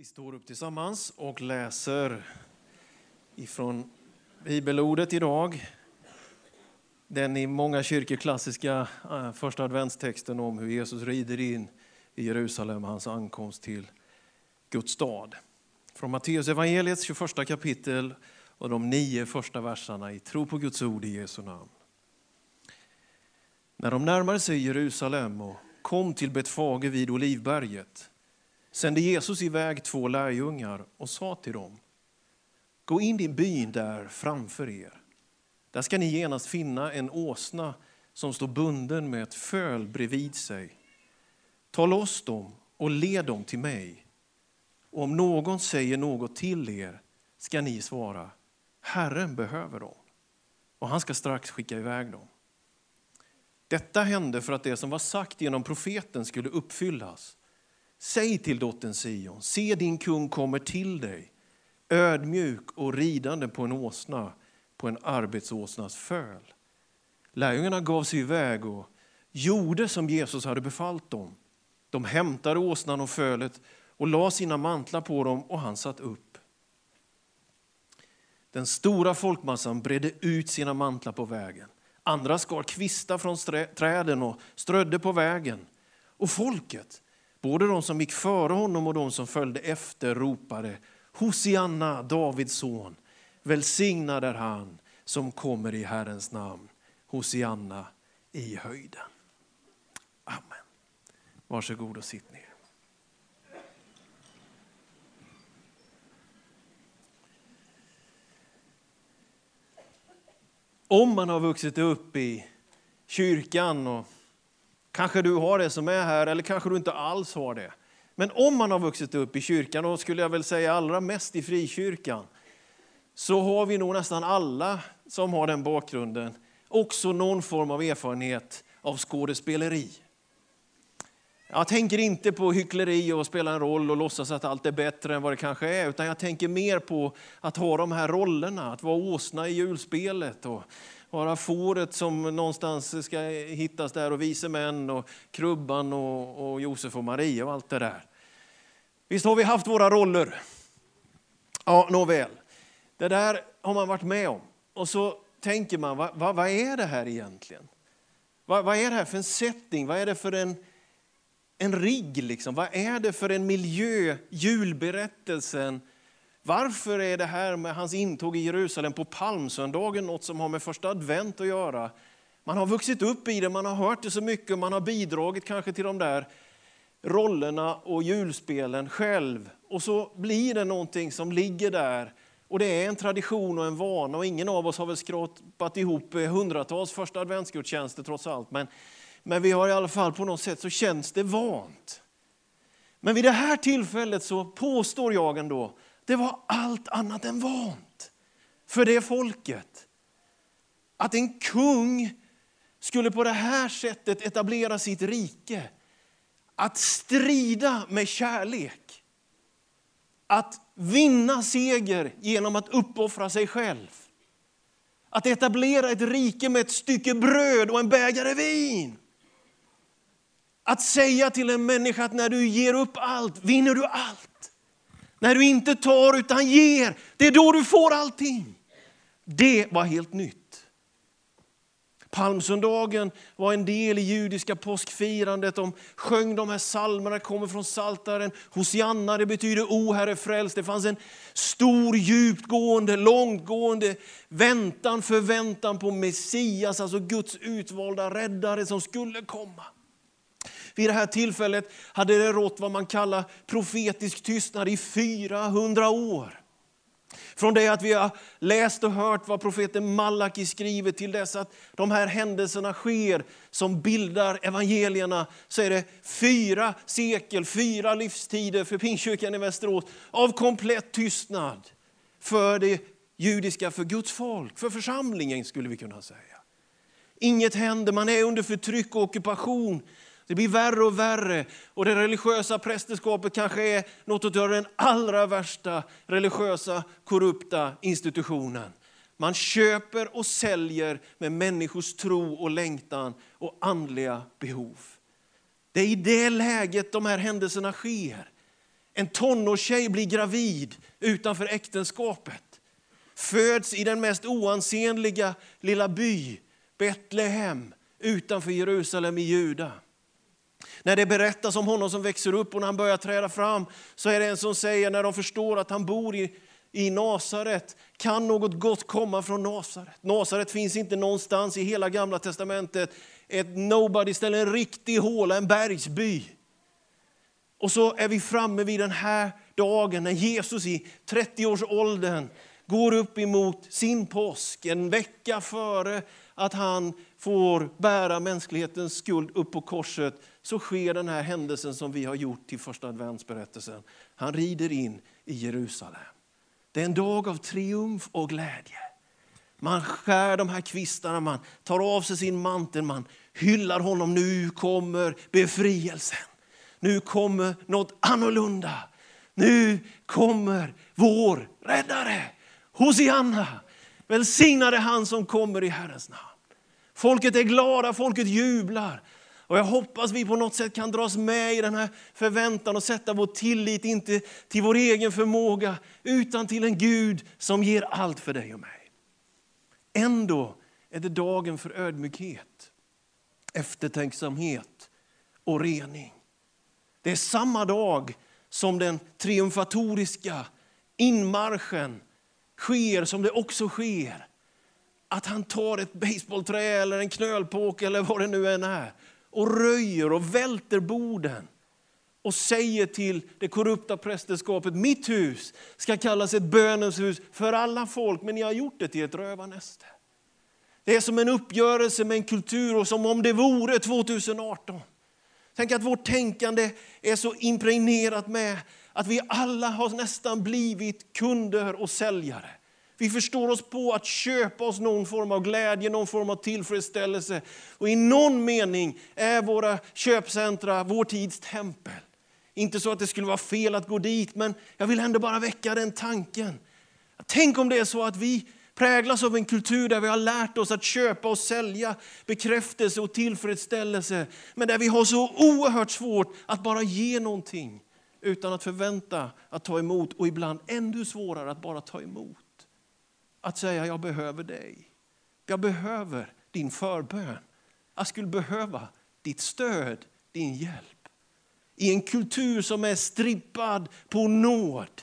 Vi står upp tillsammans och läser ifrån bibelordet idag. Den i många kyrkor klassiska eh, första adventstexten om hur Jesus rider in i Jerusalem, hans ankomst till Guds stad. Från Matteus evangeliets 21 kapitel och de nio första verserna i Tro på Guds ord i Jesu namn. När de närmade sig Jerusalem och kom till Betfage vid Olivberget sände Jesus iväg två lärjungar och sa till dem Gå in i byn där framför er. Där ska ni genast finna en åsna som står bunden med ett föl bredvid sig. Ta loss dem och led dem till mig. Och om någon säger något till er ska ni svara Herren behöver dem och han ska strax skicka iväg dem. Detta hände för att det som var sagt genom profeten skulle uppfyllas. Säg till dottern Sion, se din kung kommer till dig, ödmjuk och ridande på en åsna, på en arbetsåsnas föl. Lärjungarna gav sig iväg och gjorde som Jesus hade befallt dem. De hämtade åsnan och fölet och la sina mantlar på dem och han satt upp. Den stora folkmassan bredde ut sina mantlar på vägen. Andra skar kvistar från träden och strödde på vägen. Och folket Både de som gick före honom och de som följde efter ropade Hosianna, Davids son. Välsignad är han som kommer i Herrens namn. Hosianna i höjden. Amen. Varsågod och sitt ner. Om man har vuxit upp i kyrkan och Kanske du har det som är här, eller kanske du inte alls har det. Men om man har vuxit upp i kyrkan, och skulle jag väl säga allra mest i frikyrkan, så har vi nog nästan alla som har den bakgrunden också någon form av erfarenhet av skådespeleri. Jag tänker inte på hyckleri och spela en roll och låtsas att allt är bättre än vad det kanske är, utan jag tänker mer på att ha de här rollerna, att vara åsna i julspelet och vara fåret som någonstans ska hittas där och vise män och krubban och, och Josef och Maria och allt det där. Visst har vi haft våra roller? Ja, nåväl. Det där har man varit med om. Och så tänker man, vad, vad, vad är det här egentligen? Vad, vad, är det här för en setting? Vad är det för en, en rigg? Liksom? Vad är det för en miljö, julberättelsen, varför är det här med hans intåg i Jerusalem på palmsöndagen något som har med första advent att göra? Man har vuxit upp i det, man har hört det så mycket, man har bidragit kanske till de där rollerna och julspelen själv. Och så blir det någonting som ligger där. Och det är en tradition och en vana och ingen av oss har väl skrapat ihop hundratals första adventsgudstjänster trots allt. Men, men vi har i alla fall på något sätt så känns det vant. Men vid det här tillfället så påstår jag ändå det var allt annat än vant för det folket. Att en kung skulle på det här sättet etablera sitt rike. Att strida med kärlek. Att vinna seger genom att uppoffra sig själv. Att etablera ett rike med ett stycke bröd och en bägare vin. Att säga till en människa att när du ger upp allt vinner du allt. När du inte tar utan ger, det är då du får allting. Det var helt nytt. Palmsöndagen var en del i judiska påskfirandet. De sjöng de här psalmerna, kommer från Saltaren. Hosianna, det betyder O Herre fräls. Det fanns en stor, djupgående, långtgående väntan, förväntan på Messias, alltså Guds utvalda räddare som skulle komma. Vid det här tillfället hade det rått vad man kallar profetisk tystnad i 400 år. Från det att vi har läst och hört vad profeten Malaki skriver till dess att de här händelserna sker som bildar evangelierna så är det fyra sekel, fyra livstider för Pingstkyrkan i Västerås av komplett tystnad för det judiska, för Guds folk, för församlingen skulle vi kunna säga. Inget händer, man är under förtryck och ockupation. Det blir värre och värre och det religiösa prästerskapet kanske är något av den allra värsta religiösa korrupta institutionen. Man köper och säljer med människors tro och längtan och andliga behov. Det är i det läget de här händelserna sker. En tonårstjej blir gravid utanför äktenskapet. Föds i den mest oansenliga lilla by, Betlehem, utanför Jerusalem i Juda. När det berättas om honom som växer upp och när han börjar träda fram så är det en som säger när de förstår att han bor i, i Nasaret, kan något gott komma från Nasaret? Nasaret finns inte någonstans i hela gamla testamentet. Ett nobody ställe, en riktig håla, en bergsby. Och så är vi framme vid den här dagen när Jesus i 30-årsåldern går upp emot sin påsk, en vecka före att han får bära mänsklighetens skuld upp på korset, så sker den här händelsen som vi har gjort till första adventsberättelsen. Han rider in i Jerusalem. Det är en dag av triumf och glädje. Man skär de här kvistarna, man tar av sig sin mantel, man hyllar honom. Nu kommer befrielsen. Nu kommer något annorlunda. Nu kommer vår räddare. Hosianna, välsignade han som kommer i Herrens namn. Folket är glada, folket jublar. Och jag hoppas vi på något sätt kan dras med i den här förväntan och sätta vår tillit, inte till vår egen förmåga, utan till en Gud som ger allt för dig och mig. Ändå är det dagen för ödmjukhet, eftertänksamhet och rening. Det är samma dag som den triumfatoriska inmarschen sker som det också sker. Att han tar ett baseballträ eller en knölpåk eller vad det nu än är och röjer och välter borden och säger till det korrupta prästerskapet, mitt hus ska kallas ett bönens hus för alla folk, men ni har gjort det till ett rövarnäste. Det är som en uppgörelse med en kultur och som om det vore 2018. Tänk att vårt tänkande är så impregnerat med att vi alla har nästan blivit kunder och säljare. Vi förstår oss på att köpa oss någon form av glädje, någon form av tillfredsställelse. Och i någon mening är våra köpcentra vår tids tempel. Inte så att det skulle vara fel att gå dit, men jag vill ändå bara väcka den tanken. Tänk om det är så att vi präglas av en kultur där vi har lärt oss att köpa och sälja bekräftelse och tillfredsställelse. Men där vi har så oerhört svårt att bara ge någonting utan att förvänta att ta emot och ibland ännu svårare att bara ta emot. Att säga jag behöver dig. Jag behöver din förbön. Jag skulle behöva ditt stöd, din hjälp. I en kultur som är strippad på nåd.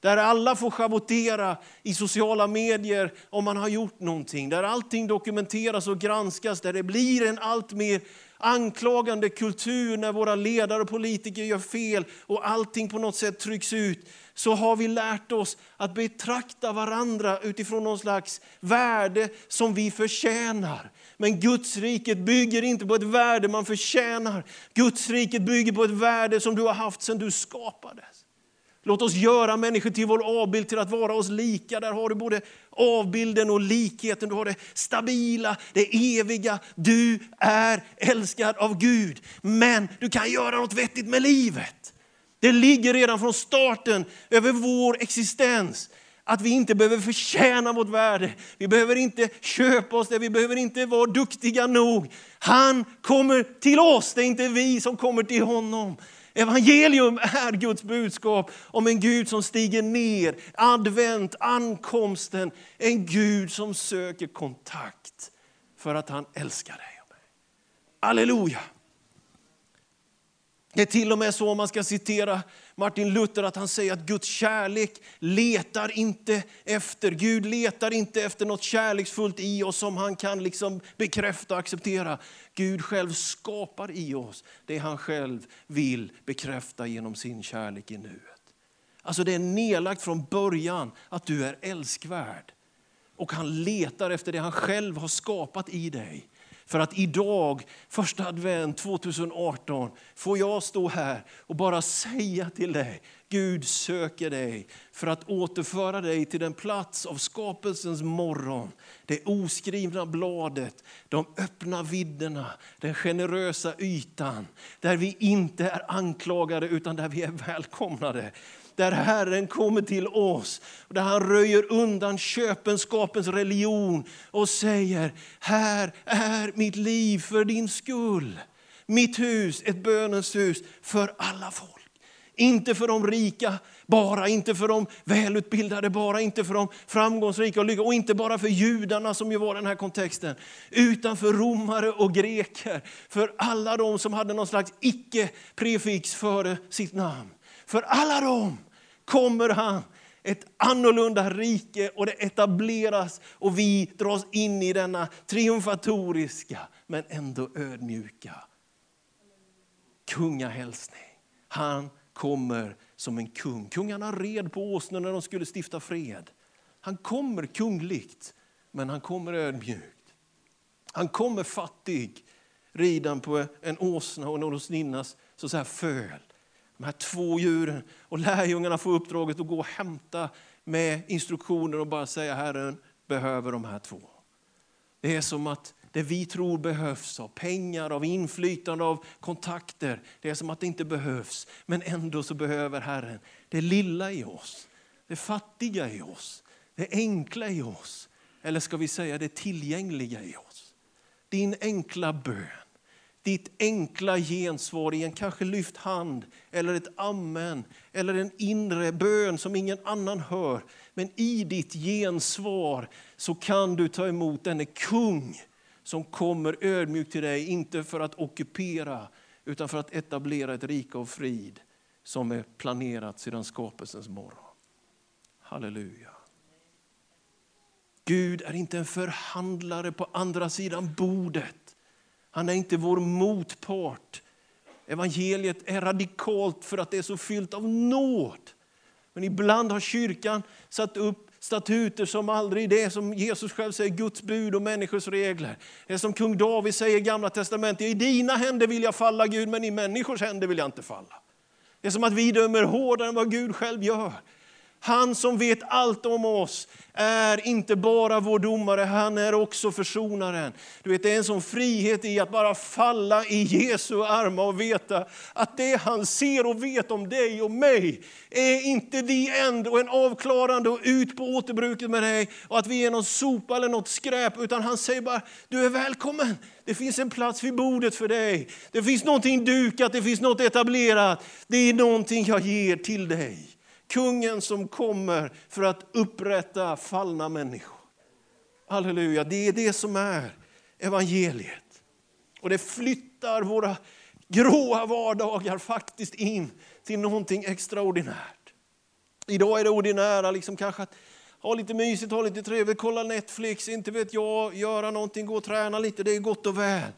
Där alla får schavottera i sociala medier om man har gjort någonting. Där allting dokumenteras och granskas. Där det blir en allt mer anklagande kultur när våra ledare och politiker gör fel och allting på något sätt trycks ut, så har vi lärt oss att betrakta varandra utifrån någon slags värde som vi förtjänar. Men Guds riket bygger inte på ett värde man förtjänar. Guds riket bygger på ett värde som du har haft sedan du skapades. Låt oss göra människor till vår avbild, till att vara oss lika. Där har du både avbilden och likheten, du har det stabila, det eviga. Du är älskad av Gud. Men du kan göra något vettigt med livet. Det ligger redan från starten över vår existens att vi inte behöver förtjäna vårt värde. Vi behöver inte köpa oss det, vi behöver inte vara duktiga nog. Han kommer till oss, det är inte vi som kommer till honom. Evangelium är Guds budskap om en Gud som stiger ner, advent, ankomsten. En Gud som söker kontakt för att han älskar dig och mig. Halleluja! Det är till och med så, om man ska citera Martin Luther, att han säger att Guds kärlek letar inte efter, Gud letar inte efter något kärleksfullt i oss som han kan liksom bekräfta och acceptera. Gud själv skapar i oss det han själv vill bekräfta genom sin kärlek i nuet. Alltså det är nedlagt från början att du är älskvärd. Och han letar efter det han själv har skapat i dig. För att idag, första advent 2018, får jag stå här och bara säga till dig, Gud söker dig för att återföra dig till den plats av skapelsens morgon. Det oskrivna bladet, de öppna vidderna, den generösa ytan. Där vi inte är anklagade utan där vi är välkomnade där Herren kommer till oss. Där han röjer undan köpenskapens religion och säger, här är mitt liv för din skull. Mitt hus, ett bönens hus för alla folk. Inte för de rika bara, inte för de välutbildade bara, inte för de framgångsrika och lyckliga och inte bara för judarna som ju var den här kontexten. Utan för romare och greker, för alla de som hade någon slags icke-prefix före sitt namn. För alla dem kommer han ett annorlunda rike och det etableras och vi dras in i denna triumfatoriska men ändå ödmjuka kungahälsning. Han kommer som en kung. Kungarna red på åsnor när de skulle stifta fred. Han kommer kungligt, men han kommer ödmjukt. Han kommer fattig, ridan på en åsna och en åsninnas så, så här föl. De här två djuren. Och lärjungarna får uppdraget att gå och hämta med instruktioner och bara säga Herren behöver de här två. Det är som att det vi tror behövs av pengar, av inflytande, av kontakter. Det är som att det inte behövs. Men ändå så behöver Herren det lilla i oss, det fattiga i oss, det enkla i oss. Eller ska vi säga det tillgängliga i oss. Din enkla bön, ditt enkla gensvar i en kanske lyft hand eller ett amen eller en inre bön som ingen annan hör. Men i ditt gensvar så kan du ta emot denne kung som kommer ödmjukt till dig, inte för att ockupera utan för att etablera ett rike av frid som är planerat sedan skapelsens morgon. Halleluja. Gud är inte en förhandlare på andra sidan bordet. Han är inte vår motpart. Evangeliet är radikalt för att det är så fyllt av nåd. Men ibland har kyrkan satt upp statuter som aldrig det som Jesus själv säger, Guds bud och människors regler. Det är som kung David säger i gamla testamentet, i dina händer vill jag falla Gud, men i människors händer vill jag inte falla. Det är som att vi dömer hårdare än vad Gud själv gör. Han som vet allt om oss är inte bara vår domare, han är också försonaren. Du vet, det är en sån frihet i att bara falla i Jesu armar och veta att det han ser och vet om dig och mig är inte the end och en avklarande och ut på återbruket med dig och att vi är någon sopa eller något skräp, utan han säger bara, du är välkommen. Det finns en plats vid bordet för dig. Det finns någonting dukat, det finns något etablerat. Det är någonting jag ger till dig. Kungen som kommer för att upprätta fallna människor. Halleluja, det är det som är evangeliet. Och det flyttar våra gråa vardagar faktiskt in till någonting extraordinärt. Idag är det ordinära liksom kanske att ha lite mysigt, ha lite trevligt, kolla Netflix, inte vet jag, göra någonting, gå och träna lite, det är gott och väl.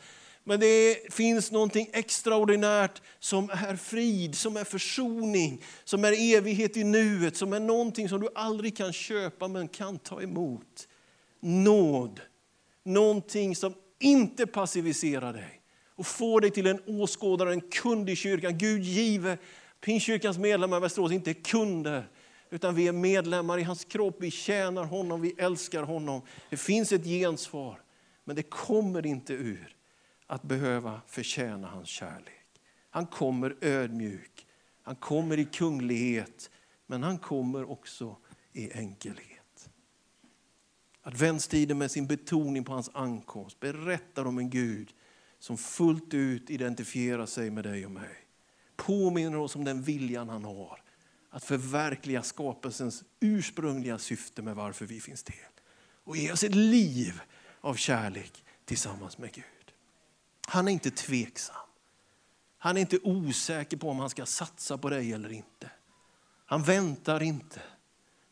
Men det finns någonting extraordinärt som är frid, som är försoning, som är evighet i nuet, som är någonting som du aldrig kan köpa men kan ta emot. Nåd, någonting som inte passiviserar dig och får dig till en åskådare, en kund i kyrkan. Gud give Pingstkyrkans medlemmar i Västerås inte kunder, utan vi är medlemmar i hans kropp, vi tjänar honom, vi älskar honom. Det finns ett gensvar, men det kommer inte ur att behöva förtjäna hans kärlek. Han kommer ödmjuk, han kommer i kunglighet, men han kommer också i enkelhet. Adventstiden med sin betoning på hans ankomst berättar om en Gud som fullt ut identifierar sig med dig och mig. Påminner oss om den viljan han har att förverkliga skapelsens ursprungliga syfte med varför vi finns till. Och ge oss ett liv av kärlek tillsammans med Gud. Han är inte tveksam. Han är inte osäker på om han ska satsa på dig eller inte. Han väntar inte.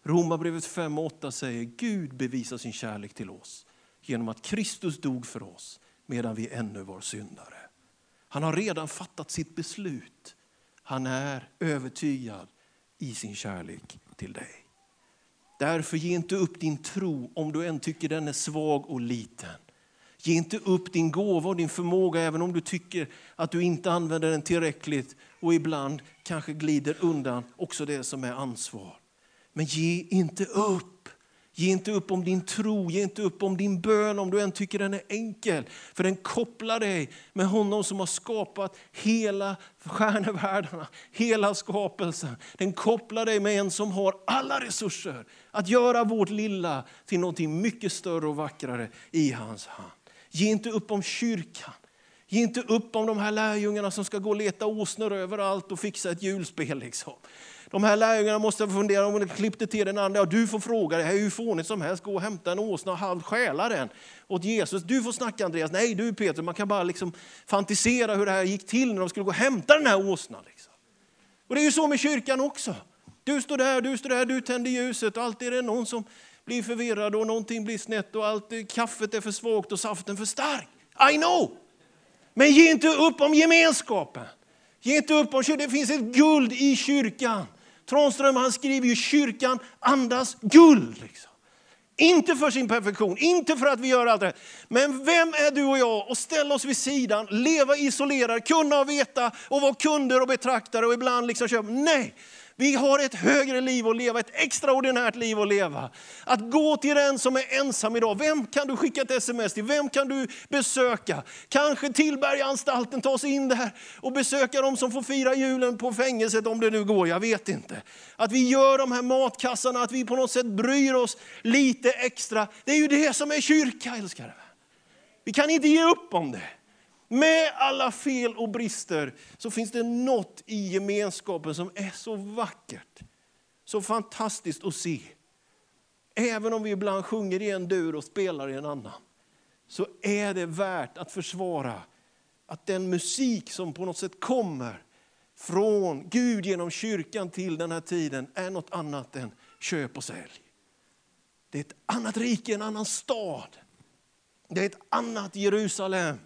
Romarbrevet 5 och 8 säger Gud bevisar sin kärlek till oss genom att Kristus dog för oss medan vi ännu var syndare. Han har redan fattat sitt beslut. Han är övertygad i sin kärlek till dig. Därför ge inte upp din tro om du än tycker den är svag och liten. Ge inte upp din gåva och din förmåga även om du tycker att du inte använder den tillräckligt och ibland kanske glider undan också det som är ansvar. Men ge inte upp. Ge inte upp om din tro, ge inte upp om din bön om du än tycker den är enkel. För den kopplar dig med honom som har skapat hela stjärnevärldarna, hela skapelsen. Den kopplar dig med en som har alla resurser att göra vårt lilla till något mycket större och vackrare i hans hand. Ge inte upp om kyrkan. Ge inte upp om de här lärjungarna som ska gå och leta åsnor överallt och fixa ett julspel. Liksom. De här lärjungarna måste fundera om de klippte till den andra. du får fråga, det här är hur fånigt som helst. Gå och hämta en åsna och halvt stjäla den åt Jesus. Du får snacka Andreas. Nej du Peter, man kan bara liksom fantisera hur det här gick till när de skulle gå och hämta den här åsnan. Liksom. Och det är ju så med kyrkan också. Du står där, du står där, du tänder ljuset alltid är det någon som blir förvirrad och någonting blir snett och allt, kaffet är för svagt och saften för stark. I know! Men ge inte upp om gemenskapen. Ge inte upp om kyrkan. Det finns ett guld i kyrkan. Tranström han skriver ju kyrkan andas guld. Liksom. Inte för sin perfektion, inte för att vi gör allt rätt. Men vem är du och jag att ställa oss vid sidan, leva isolerade, kunna och veta och vara kunder och betraktare och ibland liksom köpa. Nej, vi har ett högre liv att leva, ett extraordinärt liv att leva. Att gå till den som är ensam idag. Vem kan du skicka ett sms till? Vem kan du besöka? Kanske Tillbergaanstalten, ta sig in där och besöka dem som får fira julen på fängelset om det nu går, jag vet inte. Att vi gör de här matkassarna, att vi på något sätt bryr oss lite extra. Det är ju det som är kyrka, älskare. Vi kan inte ge upp om det. Med alla fel och brister så finns det något i gemenskapen som är så vackert, så fantastiskt att se. Även om vi ibland sjunger i en dur och spelar i en annan, så är det värt att försvara att den musik som på något sätt kommer från Gud genom kyrkan till den här tiden är något annat än köp och sälj. Det är ett annat rike, en annan stad. Det är ett annat Jerusalem.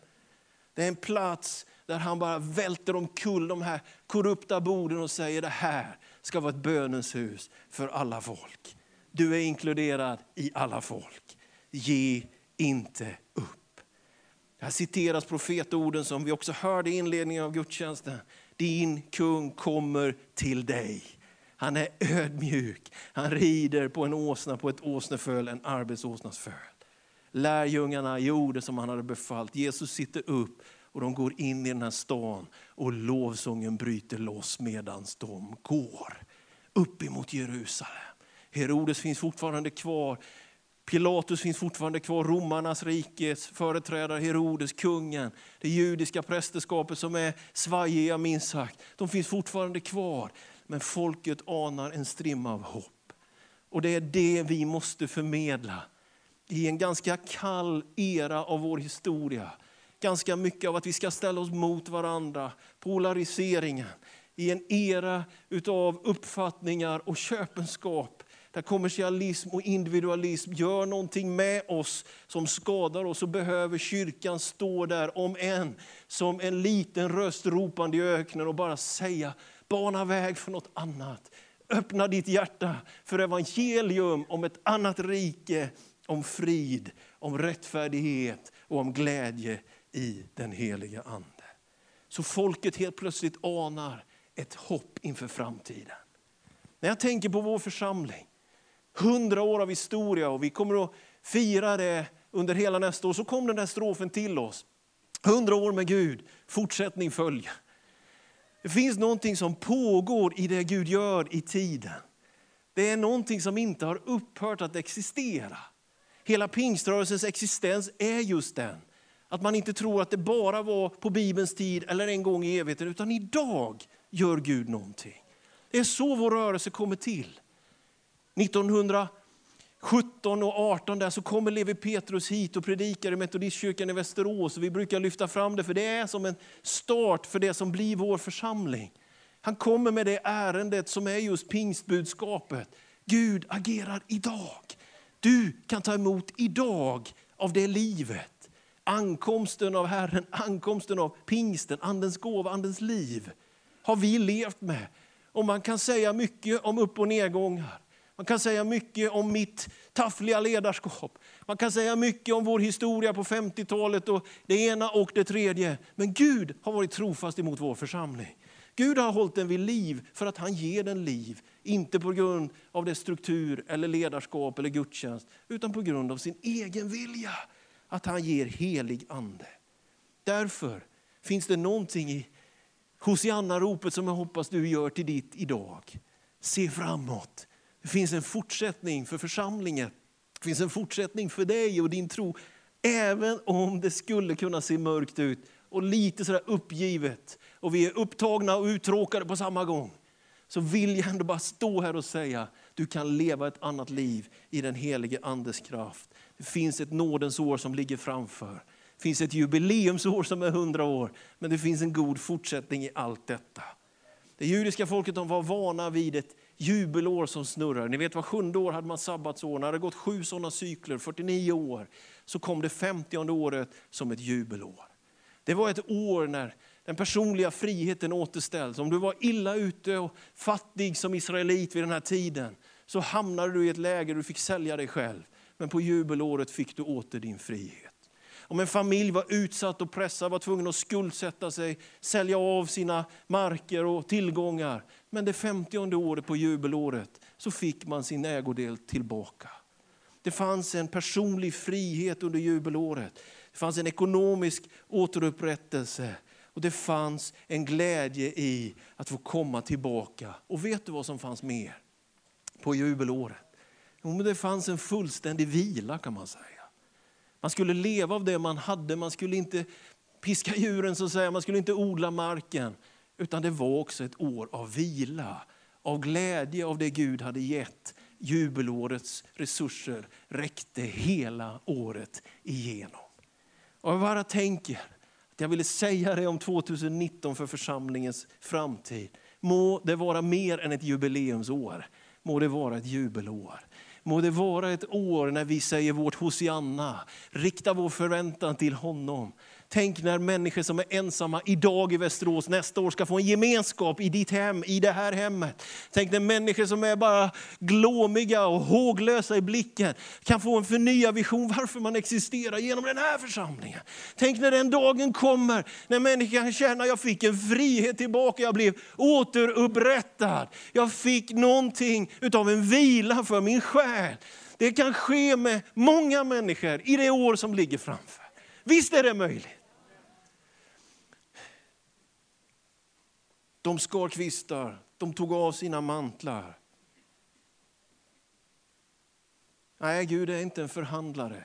Det är en plats där han bara välter omkull de här korrupta borden och säger det här ska vara ett bönens hus för alla folk. Du är inkluderad i alla folk. Ge inte upp. Här citeras profetorden som vi också hörde i inledningen av gudstjänsten. Din kung kommer till dig. Han är ödmjuk. Han rider på en åsna, på ett åsneföl, en arbetsåsnas föl. Lärjungarna gjorde som han hade befallt. Jesus sitter upp och de går in i den här stan och lovsången bryter loss medan de går upp emot Jerusalem. Herodes finns fortfarande kvar. Pilatus finns fortfarande kvar, romarnas rikes företrädare, Herodes, kungen, det judiska prästerskapet som är svajiga minst sagt. De finns fortfarande kvar, men folket anar en strimma av hopp. Och det är det vi måste förmedla i en ganska kall era av vår historia. Ganska mycket av att vi ska ställa oss mot varandra, polariseringen. I en era av uppfattningar och köpenskap där kommersialism och individualism gör någonting med oss som skadar oss, så behöver kyrkan stå där, om än som en liten röst ropande i öknen och bara säga, bana väg för något annat. Öppna ditt hjärta för evangelium om ett annat rike om frid, om rättfärdighet och om glädje i den heliga Ande. Så folket helt plötsligt anar ett hopp inför framtiden. När jag tänker på vår församling, hundra år av historia och vi kommer att fira det under hela nästa år, så kom den där strofen till oss. Hundra år med Gud, fortsättning följer. Det finns någonting som pågår i det Gud gör i tiden. Det är någonting som inte har upphört att existera. Hela pingströrelsens existens är just den. Att man inte tror att det bara var på Bibelns tid eller en gång i evigheten, utan idag gör Gud någonting. Det är så vår rörelse kommer till. 1917 och 18 där så kommer Levi Petrus hit och predikar i Metodistkyrkan i Västerås. Vi brukar lyfta fram det för det är som en start för det som blir vår församling. Han kommer med det ärendet som är just pingstbudskapet. Gud agerar idag. Du kan ta emot idag av det livet. Ankomsten av Herren, ankomsten av pingsten, Andens gåva, Andens liv har vi levt med. Och man kan säga mycket om upp och nedgångar. Man kan säga mycket om mitt taffliga ledarskap. Man kan säga mycket om vår historia på 50-talet och det ena och det tredje. Men Gud har varit trofast emot vår församling. Gud har hållit den vid liv för att han ger den liv. Inte på grund av dess struktur, eller ledarskap eller gudstjänst, utan på grund av sin egen vilja. Att han ger helig ande. Därför finns det någonting i Hosianna-ropet som jag hoppas du gör till ditt idag. Se framåt. Det finns en fortsättning för församlingen. Det finns en fortsättning för dig och din tro. Även om det skulle kunna se mörkt ut och lite sådär uppgivet och vi är upptagna och uttråkade på samma gång. Så vill jag ändå bara stå här och säga, du kan leva ett annat liv i den helige Andes kraft. Det finns ett nådens år som ligger framför. Det finns ett jubileumsår som är hundra år, men det finns en god fortsättning i allt detta. Det judiska folket de var vana vid ett jubelår som snurrar. Ni vet var sjunde år hade man sabbatsår. När det gått sju sådana cykler, 49 år, så kom det 50 året som ett jubelår. Det var ett år när den personliga friheten återställs. Om du var illa ute och fattig som israelit vid den här tiden, så hamnade du i ett läge där du fick sälja dig själv. Men på jubelåret fick du åter din frihet. Om en familj var utsatt och pressad, var tvungen att skuldsätta sig, sälja av sina marker och tillgångar. Men det femtionde året på jubelåret så fick man sin ägodel tillbaka. Det fanns en personlig frihet under jubelåret. Det fanns en ekonomisk återupprättelse. Och det fanns en glädje i att få komma tillbaka. Och vet du vad som fanns mer på jubelåret? Jo, det fanns en fullständig vila kan man säga. Man skulle leva av det man hade, man skulle inte piska djuren så att säga, man skulle inte odla marken. Utan det var också ett år av vila, av glädje av det Gud hade gett. Jubelårets resurser räckte hela året igenom. Och jag bara tänker jag ville säga det om 2019 för församlingens framtid. Må det vara mer än ett jubileumsår. Må det vara ett jubelår. Må det vara ett år när vi säger vårt Hosianna, riktar vår förväntan till honom. Tänk när människor som är ensamma idag i Västerås nästa år ska få en gemenskap i ditt hem, i det här hemmet. Tänk när människor som är bara glåmiga och håglösa i blicken kan få en förnyad vision varför man existerar genom den här församlingen. Tänk när den dagen kommer när människor kan känna att jag fick en frihet tillbaka, jag blev återupprättad. Jag fick någonting utav en vila för min själ. Det kan ske med många människor i det år som ligger framför. Visst är det möjligt. De skar kvistar, de tog av sina mantlar. Nej, Gud är inte en förhandlare.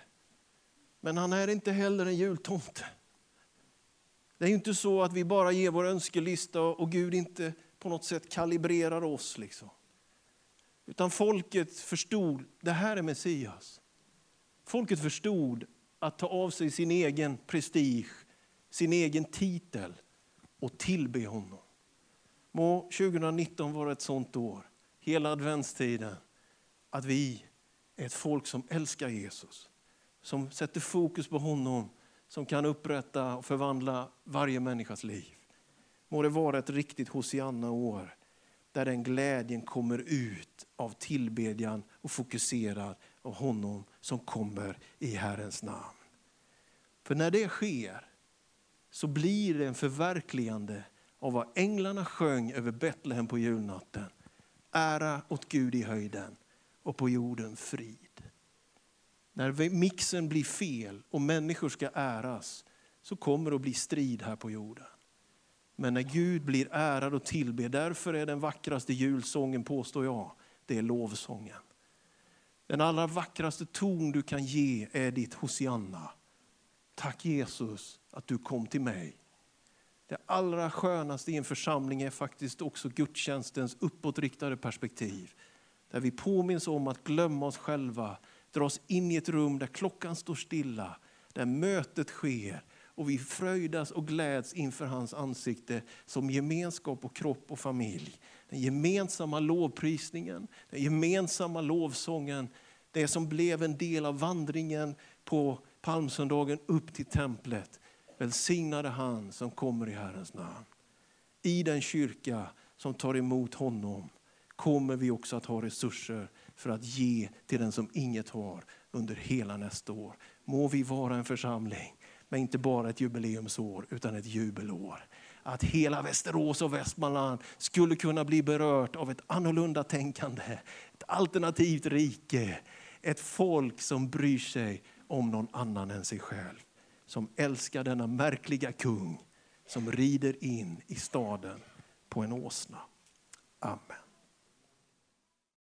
Men han är inte heller en jultomte. Det är inte så att vi bara ger vår önskelista och Gud inte på något sätt kalibrerar oss. Liksom. Utan folket förstod, det här är Messias. Folket förstod att ta av sig sin egen prestige, sin egen titel och tillbe honom. Må 2019 vara ett sånt år, hela adventstiden, att vi är ett folk som älskar Jesus. Som sätter fokus på honom, som kan upprätta och förvandla varje människas liv. Må det vara ett riktigt Hosianna-år, där den glädjen kommer ut av tillbedjan och fokuserad av honom som kommer i Herrens namn. För när det sker så blir det en förverkligande av vad änglarna sjöng över Betlehem på julnatten. Ära åt Gud i höjden och på jorden frid. När mixen blir fel och människor ska äras så kommer det att bli strid här på jorden. Men när Gud blir ärad och tillber, därför är den vackraste julsången, påstår jag, det är lovsången. Den allra vackraste ton du kan ge är ditt Hosianna. Tack Jesus att du kom till mig. Det allra skönaste i en församling är faktiskt också gudstjänstens uppåtriktade perspektiv. Där vi påminns om att glömma oss själva, dras in i ett rum där klockan står stilla, där mötet sker och vi fröjdas och gläds inför hans ansikte som gemenskap och kropp och familj. Den gemensamma lovprisningen, den gemensamma lovsången, det som blev en del av vandringen på palmsöndagen upp till templet. Välsignade han som kommer i Herrens namn. I den kyrka som tar emot honom kommer vi också att ha resurser för att ge till den som inget har under hela nästa år. Må vi vara en församling med inte bara ett jubileumsår utan ett jubelår. Att hela Västerås och Västmanland skulle kunna bli berört av ett annorlunda tänkande, ett alternativt rike, ett folk som bryr sig om någon annan än sig själv. Som älskar denna märkliga kung som rider in i staden på en åsna. Amen.